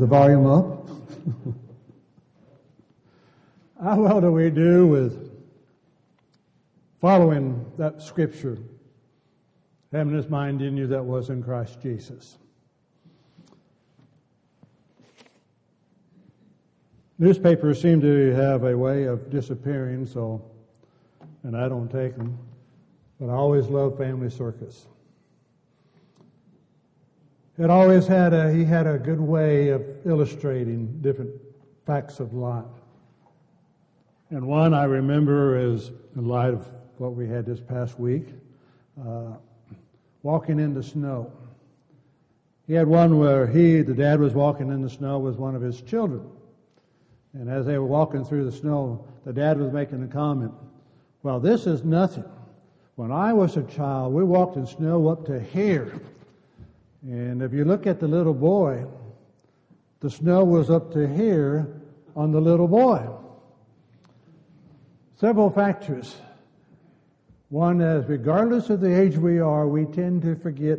the volume up. How well do we do with following that scripture? Having this mind in you that was in Christ Jesus. Newspapers seem to have a way of disappearing, so, and I don't take them, but I always love Family Circus. It always had a, he had a good way of illustrating different facts of life. And one I remember is, in light of what we had this past week, uh, walking in the snow. He had one where he, the dad, was walking in the snow with one of his children. And as they were walking through the snow, the dad was making a comment. Well, this is nothing. When I was a child, we walked in snow up to here. And if you look at the little boy, the snow was up to here on the little boy. Several factors. One is, regardless of the age we are, we tend to forget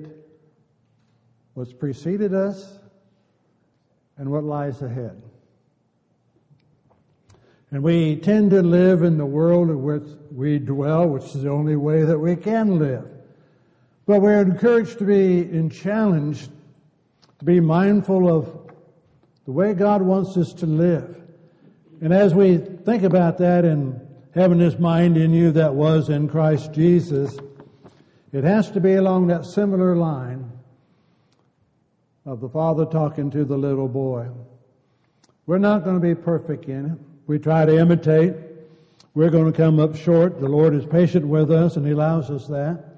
what's preceded us and what lies ahead. And we tend to live in the world in which we dwell, which is the only way that we can live. But we're encouraged to be and challenged to be mindful of the way God wants us to live. And as we think about that and having this mind in you that was in Christ Jesus, it has to be along that similar line of the father talking to the little boy. We're not going to be perfect in it. We try to imitate. We're going to come up short. The Lord is patient with us and He allows us that.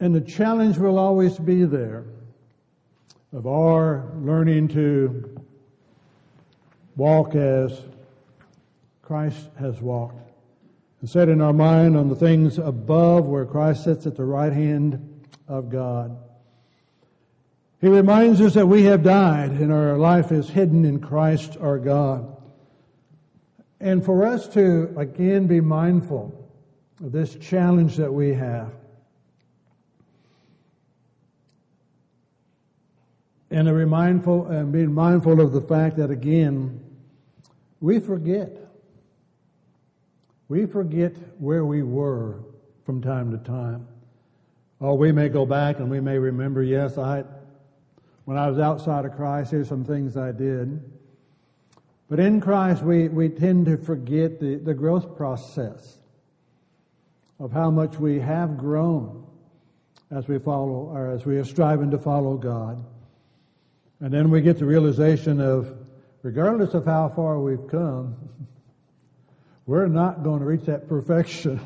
And the challenge will always be there of our learning to walk as Christ has walked and set in our mind on the things above where Christ sits at the right hand of God. He reminds us that we have died and our life is hidden in Christ our God. And for us to again be mindful of this challenge that we have. And mindful and uh, being mindful of the fact that again, we forget. We forget where we were from time to time. Oh, we may go back and we may remember, yes, I when I was outside of Christ, here's some things I did. But in Christ, we, we tend to forget the, the growth process of how much we have grown as we follow, or as we are striving to follow God. And then we get the realization of, regardless of how far we've come, we're not going to reach that perfection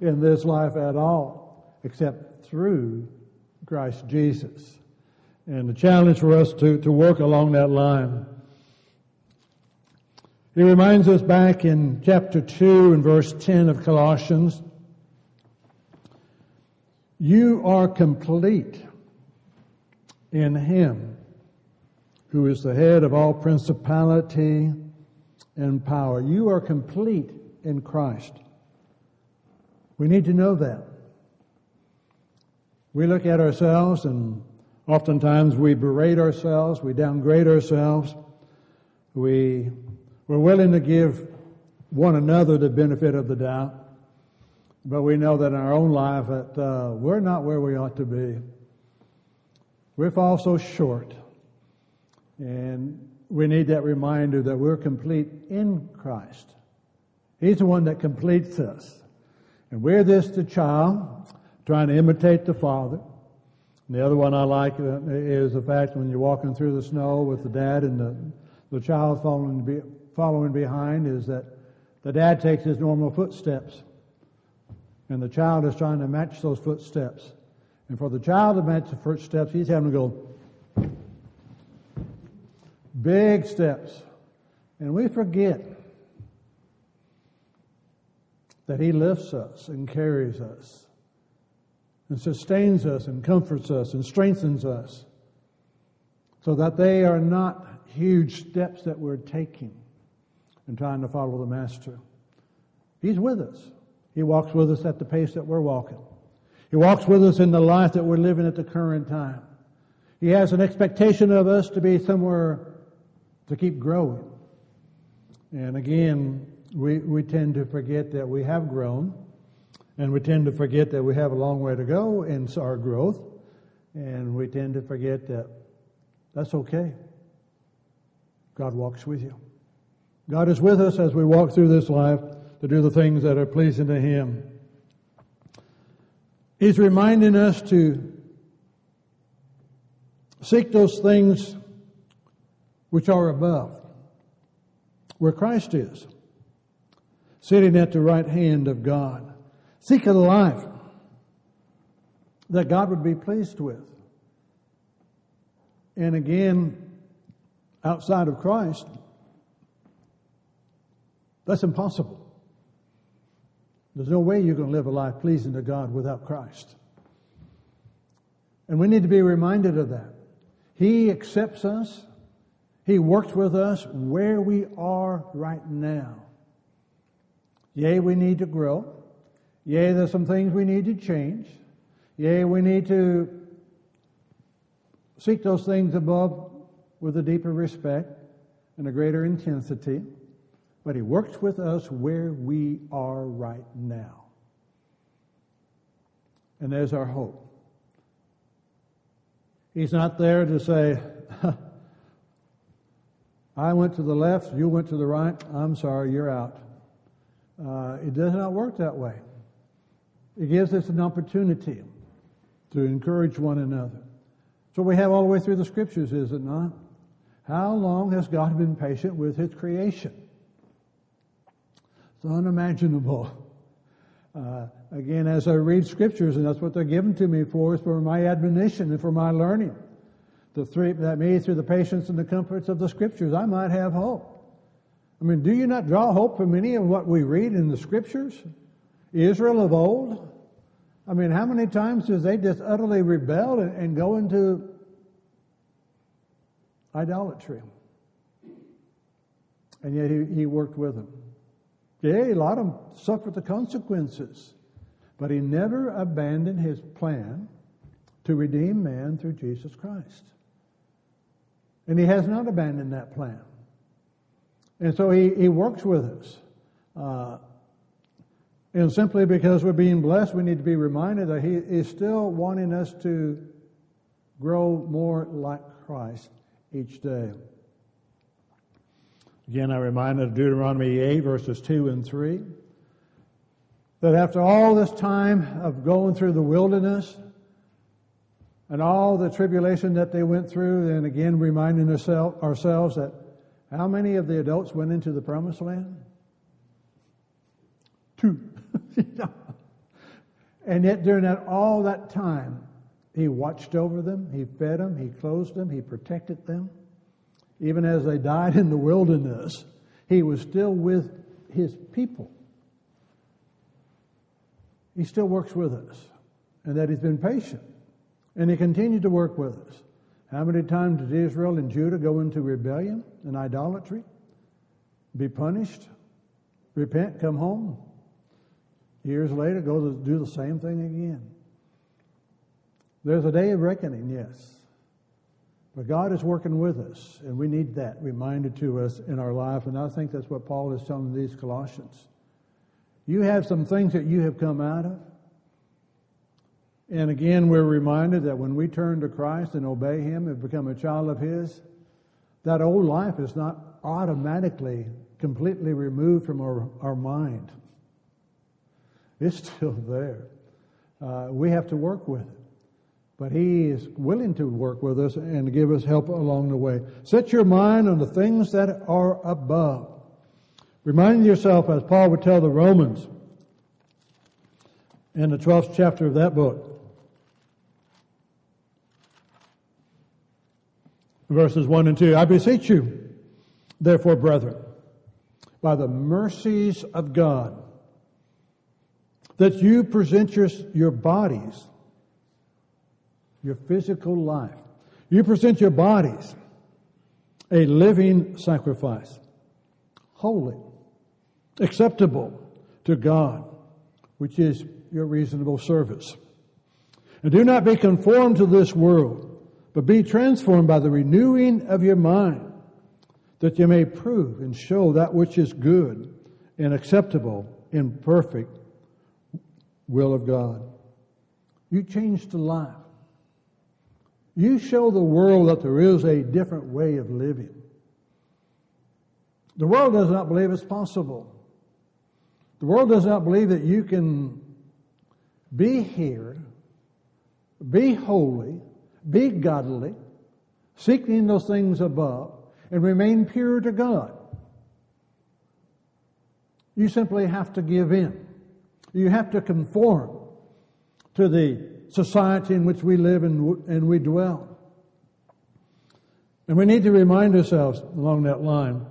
in this life at all, except through Christ Jesus. And the challenge for us to, to work along that line. He reminds us back in chapter 2 and verse 10 of Colossians, you are complete in Him who is the head of all principality and power. You are complete in Christ. We need to know that. We look at ourselves and Oftentimes we berate ourselves, we downgrade ourselves, we, we're willing to give one another the benefit of the doubt, but we know that in our own life that uh, we're not where we ought to be. We fall so short, and we need that reminder that we're complete in Christ. He's the one that completes us. And we're this the child, trying to imitate the Father. The other one I like uh, is the fact when you're walking through the snow with the dad and the, the child following, be, following behind is that the dad takes his normal footsteps and the child is trying to match those footsteps. And for the child to match the first steps, he's having to go big steps. And we forget that he lifts us and carries us and sustains us and comforts us and strengthens us so that they are not huge steps that we're taking in trying to follow the Master. He's with us. He walks with us at the pace that we're walking. He walks with us in the life that we're living at the current time. He has an expectation of us to be somewhere to keep growing. And again, we, we tend to forget that we have grown, and we tend to forget that we have a long way to go in our growth, and we tend to forget that that's okay. God walks with you. God is with us as we walk through this life to do the things that are pleasing to Him. He's reminding us to seek those things which are above, where Christ is, sitting at the right hand of God. Seek a life that God would be pleased with. And again, outside of Christ, that's impossible. There's no way you can live a life pleasing to God without Christ. And we need to be reminded of that. He accepts us. He works with us where we are right now. Yea, we need to grow. Yea, there's some things we need to change. Yea, we need to seek those things above with a deeper respect and a greater intensity. But He works with us where we are right now. And there's our hope. He's not there to say, I went to the left, you went to the right, I'm sorry, you're out. Uh, it does not work that way. It gives us an opportunity to encourage one another. So we have all the way through the scriptures, is it not? How long has God been patient with his creation? It's unimaginable. Uh, again, as I read scriptures, and that's what they're given to me for, is for my admonition and for my learning. The three, that me, through the patience and the comforts of the scriptures, I might have hope. I mean, do you not draw hope from any of what we read in the scriptures? Israel of old? I mean, how many times does they just utterly rebel and, and go into idolatry? And yet he, he worked with them. Yeah, a lot of them suffered the consequences. But he never abandoned his plan to redeem man through Jesus Christ. And he has not abandoned that plan. And so he, he works with us. Uh, and simply because we're being blessed, we need to be reminded that he is still wanting us to grow more like Christ each day. Again, I reminded of Deuteronomy 8, verses 2 and 3, that after all this time of going through the wilderness and all the tribulation that they went through, and again reminding ourselves that how many of the adults went into the promised land? Two. and yet during that, all that time, he watched over them, he fed them, he clothed them, he protected them. Even as they died in the wilderness, he was still with his people. He still works with us, and that he's been patient. And he continued to work with us. How many times did Israel and Judah go into rebellion and idolatry? Be punished? Repent, come home? Years later, go to do the same thing again. There's a day of reckoning, yes. But God is working with us, and we need that reminded to us in our life. And I think that's what Paul is telling these Colossians. You have some things that you have come out of. And again, we're reminded that when we turn to Christ and obey Him and become a child of His, that old life is not automatically completely removed from our, our mind. It's still there. Uh, we have to work with it. But He is willing to work with us and give us help along the way. Set your mind on the things that are above. Remind yourself, as Paul would tell the Romans in the 12th chapter of that book, verses 1 and 2. I beseech you, therefore, brethren, by the mercies of God, that you present your, your bodies your physical life. You present your bodies a living sacrifice, holy, acceptable to God, which is your reasonable service. And do not be conformed to this world, But be transformed by the renewing of your mind, that you may prove and show that which is good and acceptable and perfect will of God. You change the life. You show the world that there is a different way of living. The world does not believe it's possible. The world does not believe that you can be here, be holy, be godly, seeking those things above, and remain pure to God. You simply have to give in. You have to conform to the society in which we live and, and we dwell. And we need to remind ourselves along that line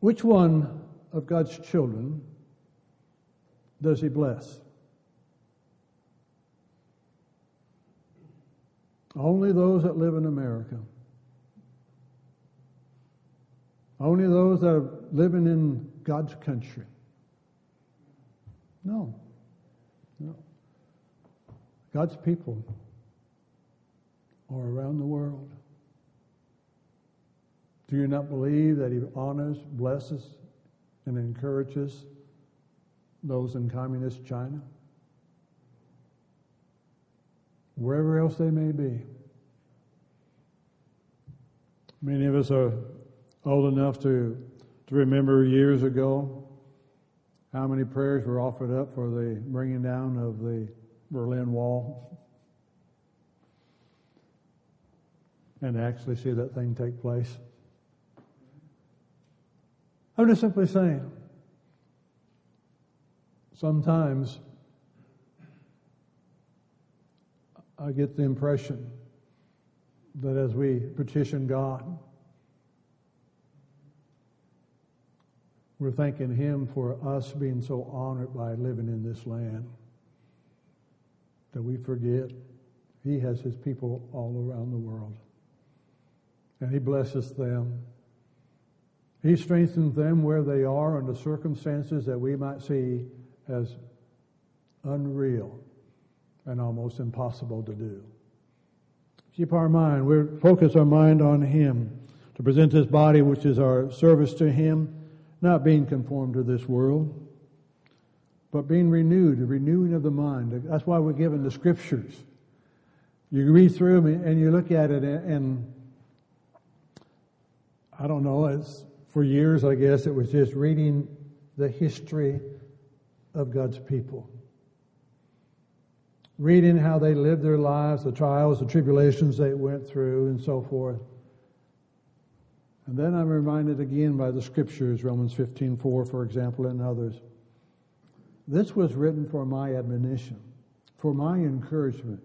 which one of God's children does He bless? Only those that live in America. Only those that are living in God's country. No. No. God's people are around the world. Do you not believe that He honors, blesses, and encourages those in communist China? Wherever else they may be. Many of us are old enough to, to remember years ago how many prayers were offered up for the bringing down of the Berlin Wall. And actually see that thing take place. I'm just simply saying, sometimes I get the impression that as we petition God, we're thanking Him for us being so honored by living in this land that we forget He has His people all around the world. And He blesses them. He strengthens them where they are under circumstances that we might see as unreal and almost impossible to do. Keep our mind, we focus our mind on Him to present this body, which is our service to Him, not being conformed to this world, but being renewed, the renewing of the mind. That's why we're given the scriptures. You read through them and you look at it, and I don't know, it's for years, I guess, it was just reading the history of God's people reading how they lived their lives, the trials, the tribulations they went through, and so forth. And then I'm reminded again by the scriptures, Romans 15:4, for example, and others. This was written for my admonition, for my encouragement,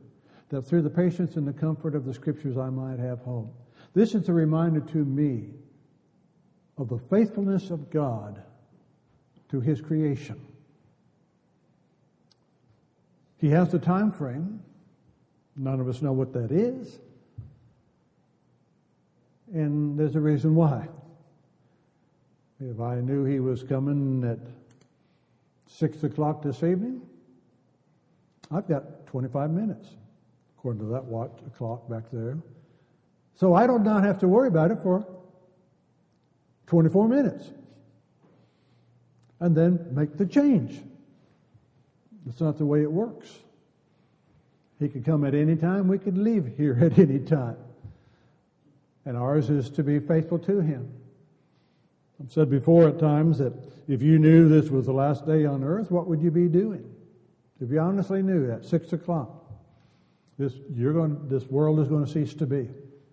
that through the patience and the comfort of the scriptures I might have hope. This is a reminder to me of the faithfulness of God to his creation. He has the time frame. None of us know what that is. And there's a reason why. If I knew he was coming at six o'clock this evening, I've got 25 minutes, according to that watch clock back there. So I do not have to worry about it for 24 minutes. And then make the change. That's not the way it works. He could come at any time. We could leave here at any time. And ours is to be faithful to Him. I've said before at times that if you knew this was the last day on earth, what would you be doing? If you honestly knew at six o'clock, this, you're going, this world is going to cease to be,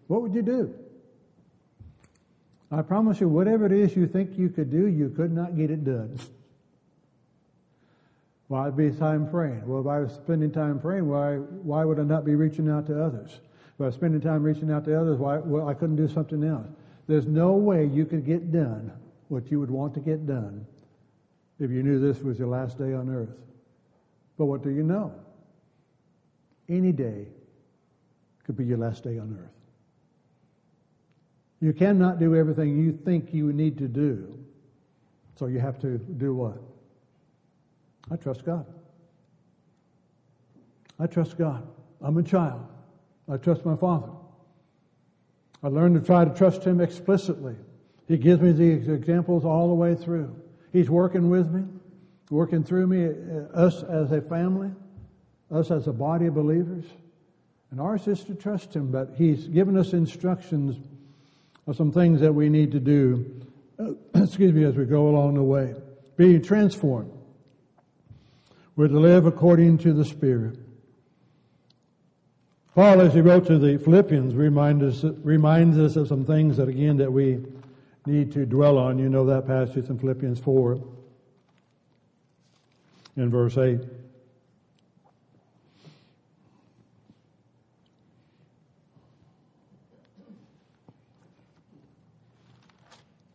what would you do? I promise you, whatever it is you think you could do, you could not get it done. Why be time praying? Well, if I was spending time praying, why, why would I not be reaching out to others? Was spending time reaching out to others, why, well, I couldn't do something else. There's no way you could get done what you would want to get done if you knew this was your last day on earth. But what do you know? Any day could be your last day on earth. You cannot do everything you think you need to do. So you have to do what? I trust God. I trust God. I'm a child. I trust my Father. I learned to try to trust Him explicitly. He gives me these examples all the way through. He's working with me, working through me, uh, us as a family, us as a body of believers. And ours is to trust Him, but He's given us instructions of some things that we need to do, uh, excuse me, as we go along the way. Being transformed. We're to live according to the Spirit. Paul, as he wrote to the Philippians, reminds us, reminds us of some things that, again, that we need to dwell on. You know that passage in Philippians 4 in verse 8.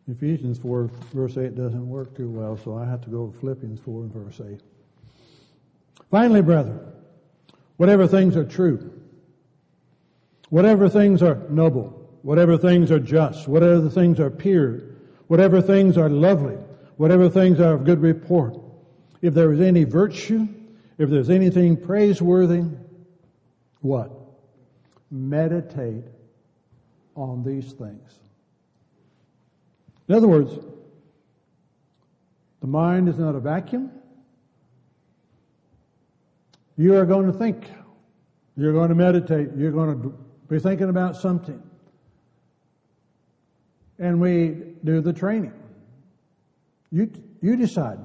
Ephesians 4, verse 8 doesn't work too well, so I have to go to Philippians 4 and verse 8. Finally, brethren, whatever things are true, whatever things are noble, whatever things are just, whatever things are pure, whatever things are lovely, whatever things are of good report, if there is any virtue, if there's anything praiseworthy, what? Meditate on these things. In other words, the mind is not a vacuum. You are going to think. You're going to meditate. You're going to be thinking about something. And we do the training. You, you decide.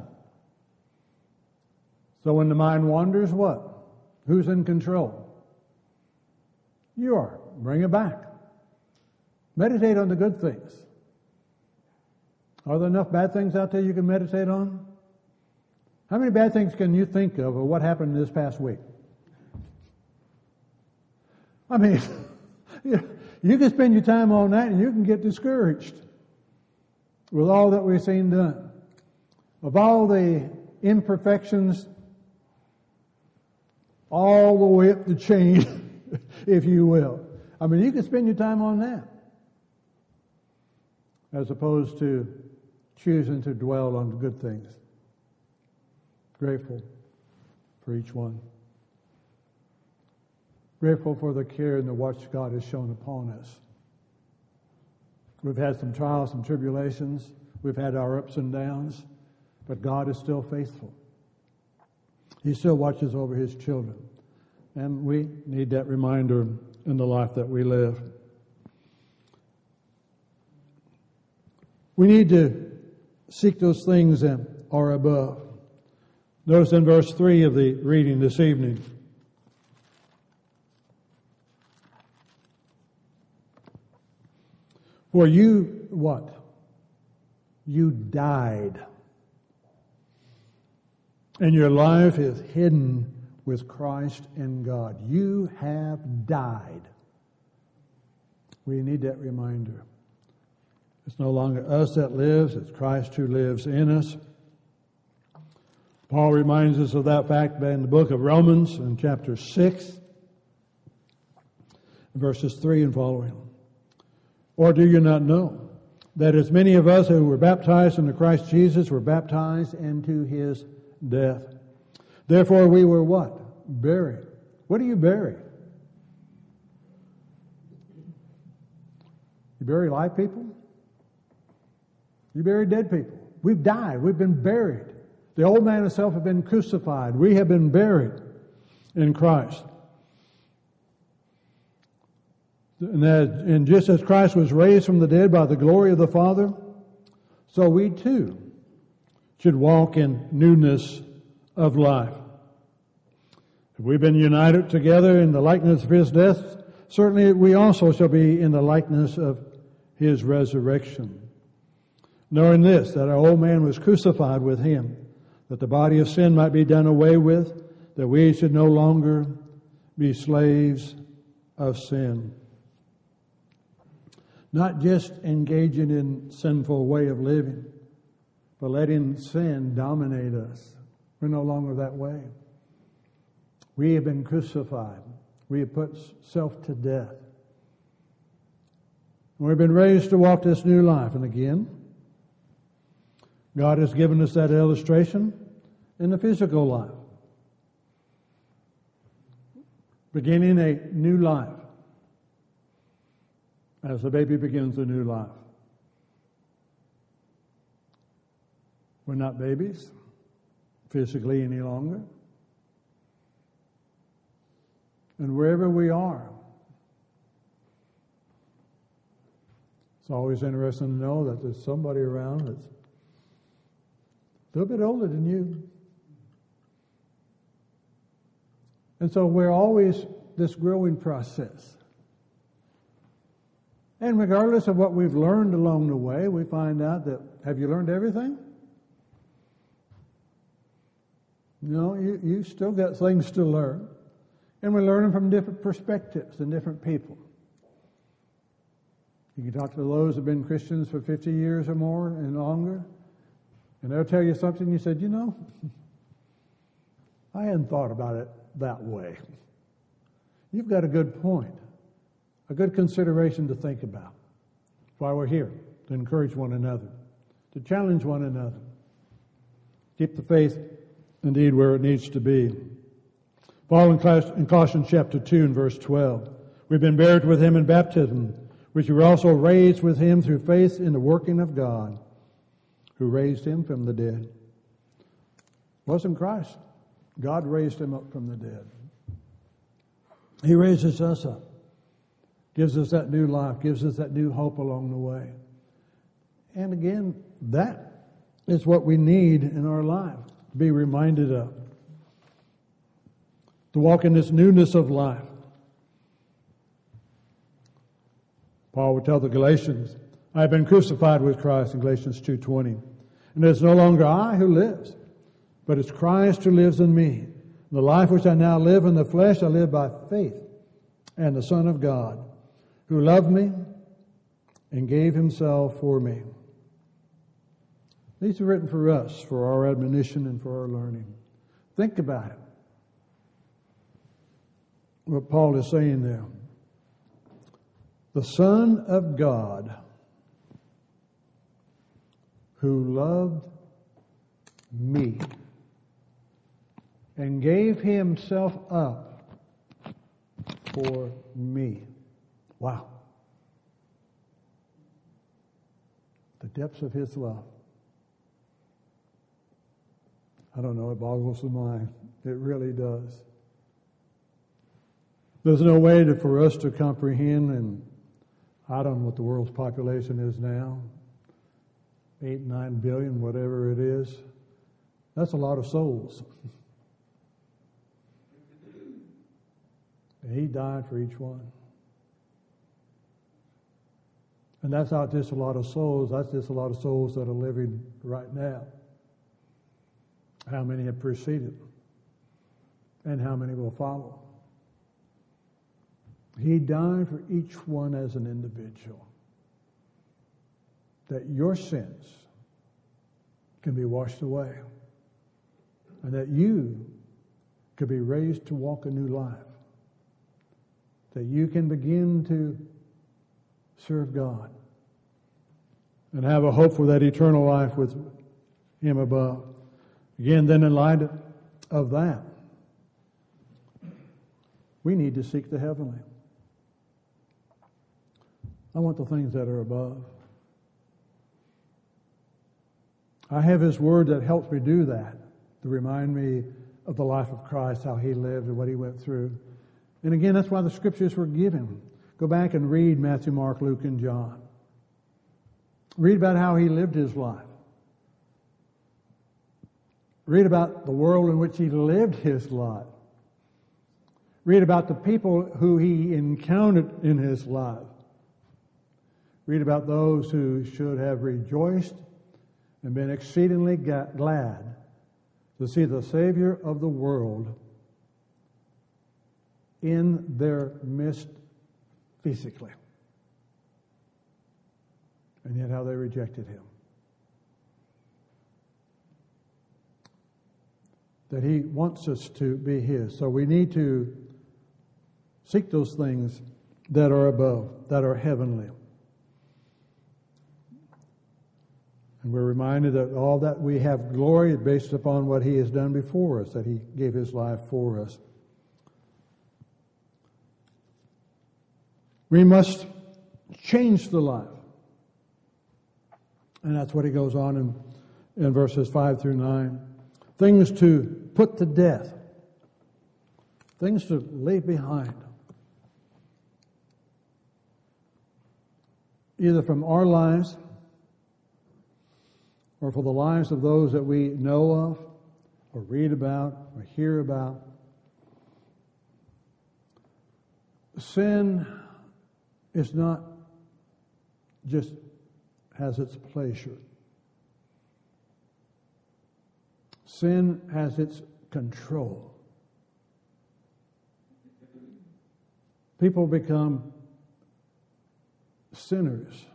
So when the mind wanders, what? Who's in control? You are. Bring it back. Meditate on the good things. Are there enough bad things out there you can meditate on? How many bad things can you think of of what happened this past week? I mean, you can spend your time on that and you can get discouraged with all that we've seen done. Of all the imperfections, all the way up the chain, if you will. I mean, you can spend your time on that as opposed to choosing to dwell on good things. Grateful for each one. Grateful for the care and the watch God has shown upon us. We've had some trials and tribulations. We've had our ups and downs, but God is still faithful. He still watches over His children. And we need that reminder in the life that we live. We need to seek those things that are above. Notice in verse 3 of the reading this evening. For you, what? You died. And your life is hidden with Christ in God. You have died. We need that reminder. It's no longer us that lives, it's Christ who lives in us. Paul reminds us of that fact in the book of Romans in chapter 6, verses 3 and following. Or do you not know that as many of us who were baptized into Christ Jesus were baptized into his death? Therefore we were what? Buried. What do you bury? You bury live people? You bury dead people. We've died. We've been buried. The old man himself have been crucified. We have been buried in Christ. And, that, and just as Christ was raised from the dead by the glory of the Father, so we too should walk in newness of life. If we've been united together in the likeness of His death, certainly we also shall be in the likeness of His resurrection knowing this, that our old man was crucified with him, that the body of sin might be done away with, that we should no longer be slaves of sin. Not just engaging in sinful way of living, but letting sin dominate us. We're no longer that way. We have been crucified. We have put self to death. We've been raised to walk this new life. And again, God has given us that illustration in the physical life. beginning a new life as the baby begins a new life. We're not babies physically any longer. And wherever we are, it's always interesting to know that there's somebody around that's a little bit older than you. And so we're always this growing process. And regardless of what we've learned along the way, we find out that have you learned everything? No, you, you still got things to learn. And we learn them from different perspectives and different people. You can talk to those who have been Christians for 50 years or more and longer, and they'll tell you something you said, you know, I hadn't thought about it that way. You've got a good point, a good consideration to think about. Why we're here, to encourage one another, to challenge one another. Keep the faith indeed where it needs to be. Paul in Colossians chapter 2 and verse 12. We've been buried with him in baptism, which we were also raised with him through faith in the working of God, who raised him from the dead. It wasn't Christ. God raised him up from the dead. He raises us up, gives us that new life, gives us that new hope along the way. And again, that is what we need in our life to be reminded of. To walk in this newness of life. Paul would tell the Galatians, I have been crucified with Christ in Galatians 2.20. And it is no longer I who lives, but it's Christ who lives in me. The life which I now live in the flesh, I live by faith and the Son of God, who loved me and gave himself for me. These are written for us, for our admonition and for our learning. Think about it. What Paul is saying there. The Son of God who loved me and gave himself up for me. Wow. The depths of his love. I don't know, it boggles the mind. It really does. There's no way to, for us to comprehend, and I don't know what the world's population is now eight, nine billion, whatever it is. That's a lot of souls. And he died for each one. And that's not just a lot of souls, that's just a lot of souls that are living right now how many have preceded, and how many will follow. He died for each one as an individual. That your sins can be washed away. And that you could be raised to walk a new life. That you can begin to serve God and have a hope for that eternal life with Him above. Again, then in light of that, we need to seek the heavenly. I want the things that are above. I have His Word that helps me do that, to remind me of the life of Christ, how He lived and what He went through. And again, that's why the Scriptures were given. Go back and read Matthew, Mark, Luke, and John. Read about how He lived His life. Read about the world in which he lived his life. Read about the people who he encountered in his life. Read about those who should have rejoiced and been exceedingly glad to see the Savior of the world in their midst physically. And yet, how they rejected him. that He wants us to be His. So we need to seek those things that are above, that are heavenly. And we're reminded that all that we have glory is based upon what He has done before us, that He gave His life for us. We must change the life. And that's what he goes on in, in verses 5 through 9. Things to put to death, things to leave behind. Either from our lives or for the lives of those that we know of or read about or hear about. Sin is not just has its pleasure. Sin has its control. People become sinners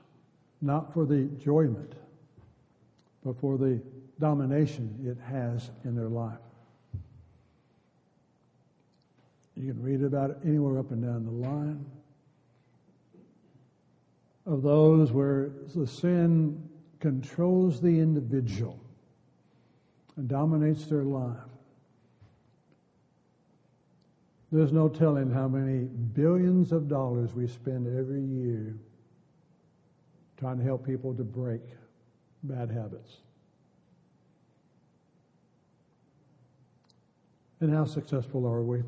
not for the enjoyment, but for the domination it has in their life. You can read about it anywhere up and down the line of those where the sin controls the individual and dominates their life. There's no telling how many billions of dollars we spend every year trying to help people to break bad habits. And how successful are we?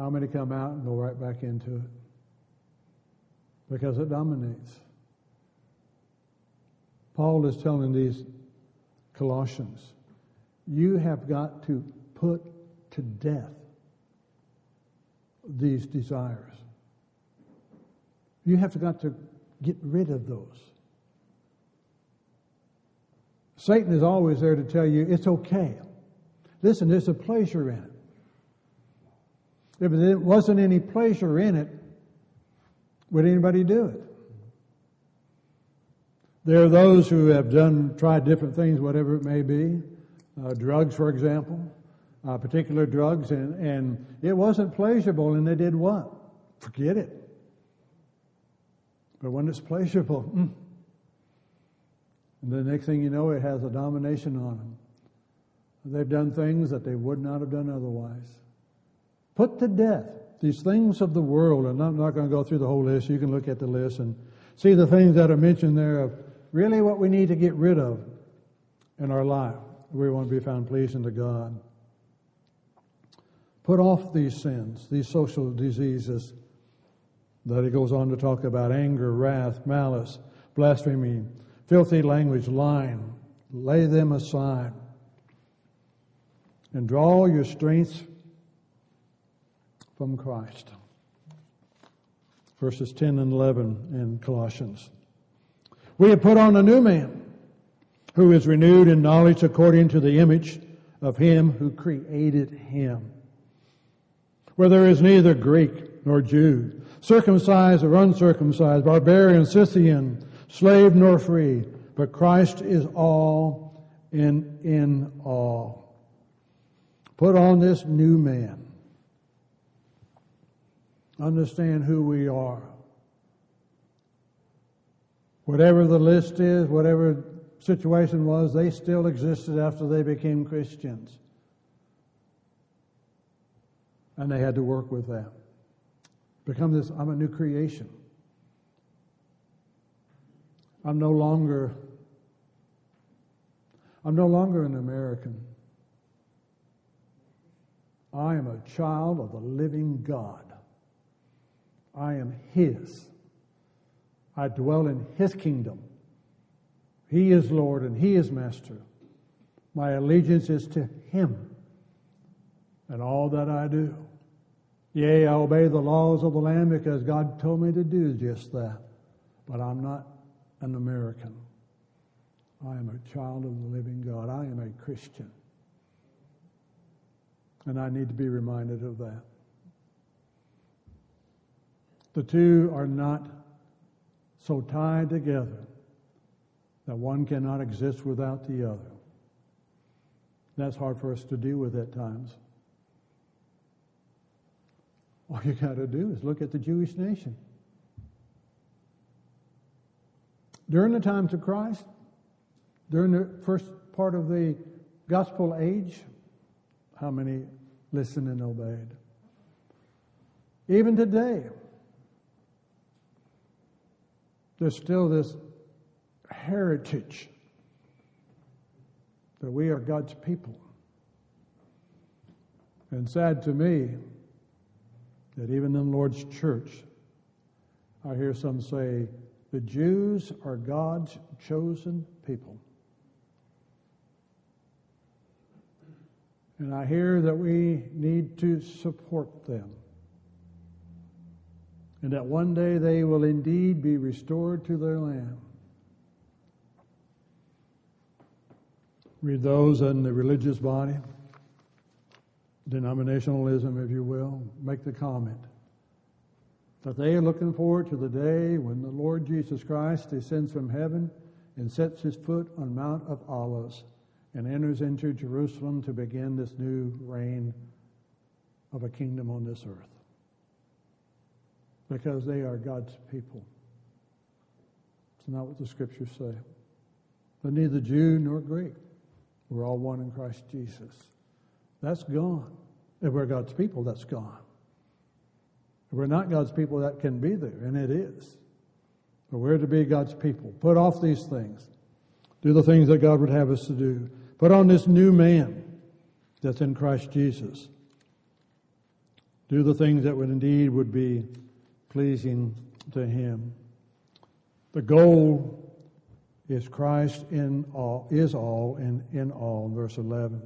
How many come out and go right back into it? Because it dominates. Paul is telling these Colossians, you have got to put to death these desires. You have got to get rid of those. Satan is always there to tell you it's okay. Listen, there's a pleasure in it. If there wasn't any pleasure in it, would anybody do it? There are those who have done, tried different things, whatever it may be, uh, drugs, for example, uh, particular drugs, and, and it wasn't pleasurable, and they did what? Forget it. But when it's pleasurable, mm, and the next thing you know, it has a domination on them. They've done things that they would not have done otherwise. Put to death these things of the world, and I'm not going to go through the whole list. You can look at the list and see the things that are mentioned there of really what we need to get rid of in our life. We want to be found pleasing to God. Put off these sins, these social diseases that he goes on to talk about anger, wrath, malice, blasphemy, filthy language, lying. Lay them aside and draw your strength from Christ. Verses 10 and 11 in Colossians. We have put on a new man who is renewed in knowledge according to the image of him who created him. Where there is neither Greek nor Jew, circumcised or uncircumcised, barbarian, Scythian, slave nor free, but Christ is all and in all. Put on this new man understand who we are. Whatever the list is, whatever situation was, they still existed after they became Christians. And they had to work with that. Become this, I'm a new creation. I'm no longer I'm no longer an American. I am a child of the living God. I am His. I dwell in His kingdom. He is Lord and He is Master. My allegiance is to Him and all that I do. Yea, I obey the laws of the land because God told me to do just that. But I'm not an American. I am a child of the living God. I am a Christian. And I need to be reminded of that. The two are not so tied together that one cannot exist without the other. That's hard for us to deal with at times. All you got to do is look at the Jewish nation. During the times of Christ, during the first part of the gospel age, how many listened and obeyed? Even today, there's still this heritage that we are God's people. And sad to me that even in the Lord's church, I hear some say, the Jews are God's chosen people. And I hear that we need to support them. And that one day they will indeed be restored to their land. Read those in the religious body, denominationalism, if you will, make the comment that they are looking forward to the day when the Lord Jesus Christ descends from heaven and sets his foot on Mount of Olives and enters into Jerusalem to begin this new reign of a kingdom on this earth. Because they are God's people. It's not what the scriptures say. But neither Jew nor Greek. We're all one in Christ Jesus. That's gone. If we're God's people, that's gone. If we're not God's people, that can be there, and it is. But we're to be God's people. Put off these things. Do the things that God would have us to do. Put on this new man that's in Christ Jesus. Do the things that would indeed would be pleasing to him. The goal is Christ in all is all and in all, verse 11.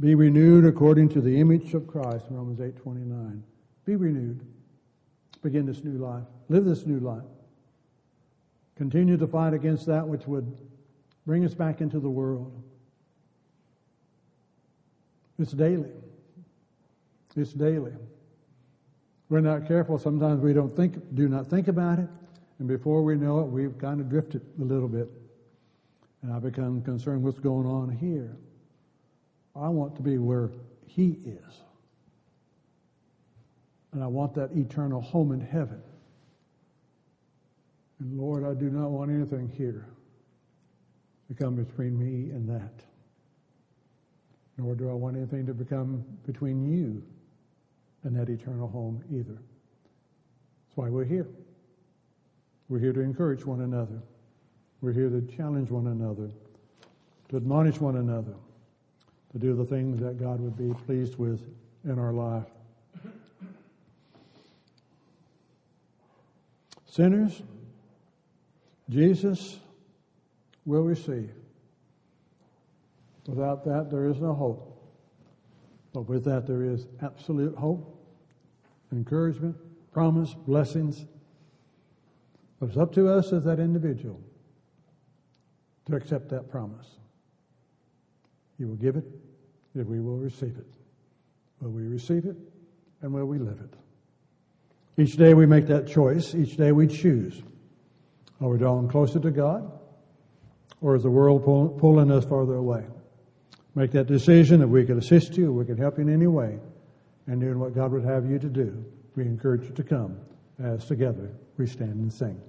Be renewed according to the image of Christ, Romans 8 29. Be renewed. Begin this new life. Live this new life. Continue to fight against that which would bring us back into the world. It's daily. It's daily. We're not careful. Sometimes we don't think, do not think about it. And before we know it, we've kind of drifted a little bit. And I become concerned what's going on here. I want to be where He is. And I want that eternal home in heaven. And Lord, I do not want anything here to come between me and that. Nor do I want anything to become between you and that eternal home either. That's why we're here. We're here to encourage one another. We're here to challenge one another, to admonish one another to do the things that God would be pleased with in our life. Sinners, Jesus will receive. Without that, there is no hope. But with that, there is absolute hope, encouragement, promise, blessings. But it's up to us as that individual to accept that promise. He will give it if we will receive it. Will we receive it and will we live it? Each day we make that choice. Each day we choose. Are we drawing closer to God or is the world pull, pulling us farther away? Make that decision if we can assist you, we can help you in any way, and doing what God would have you to do. We encourage you to come as together we stand and sing.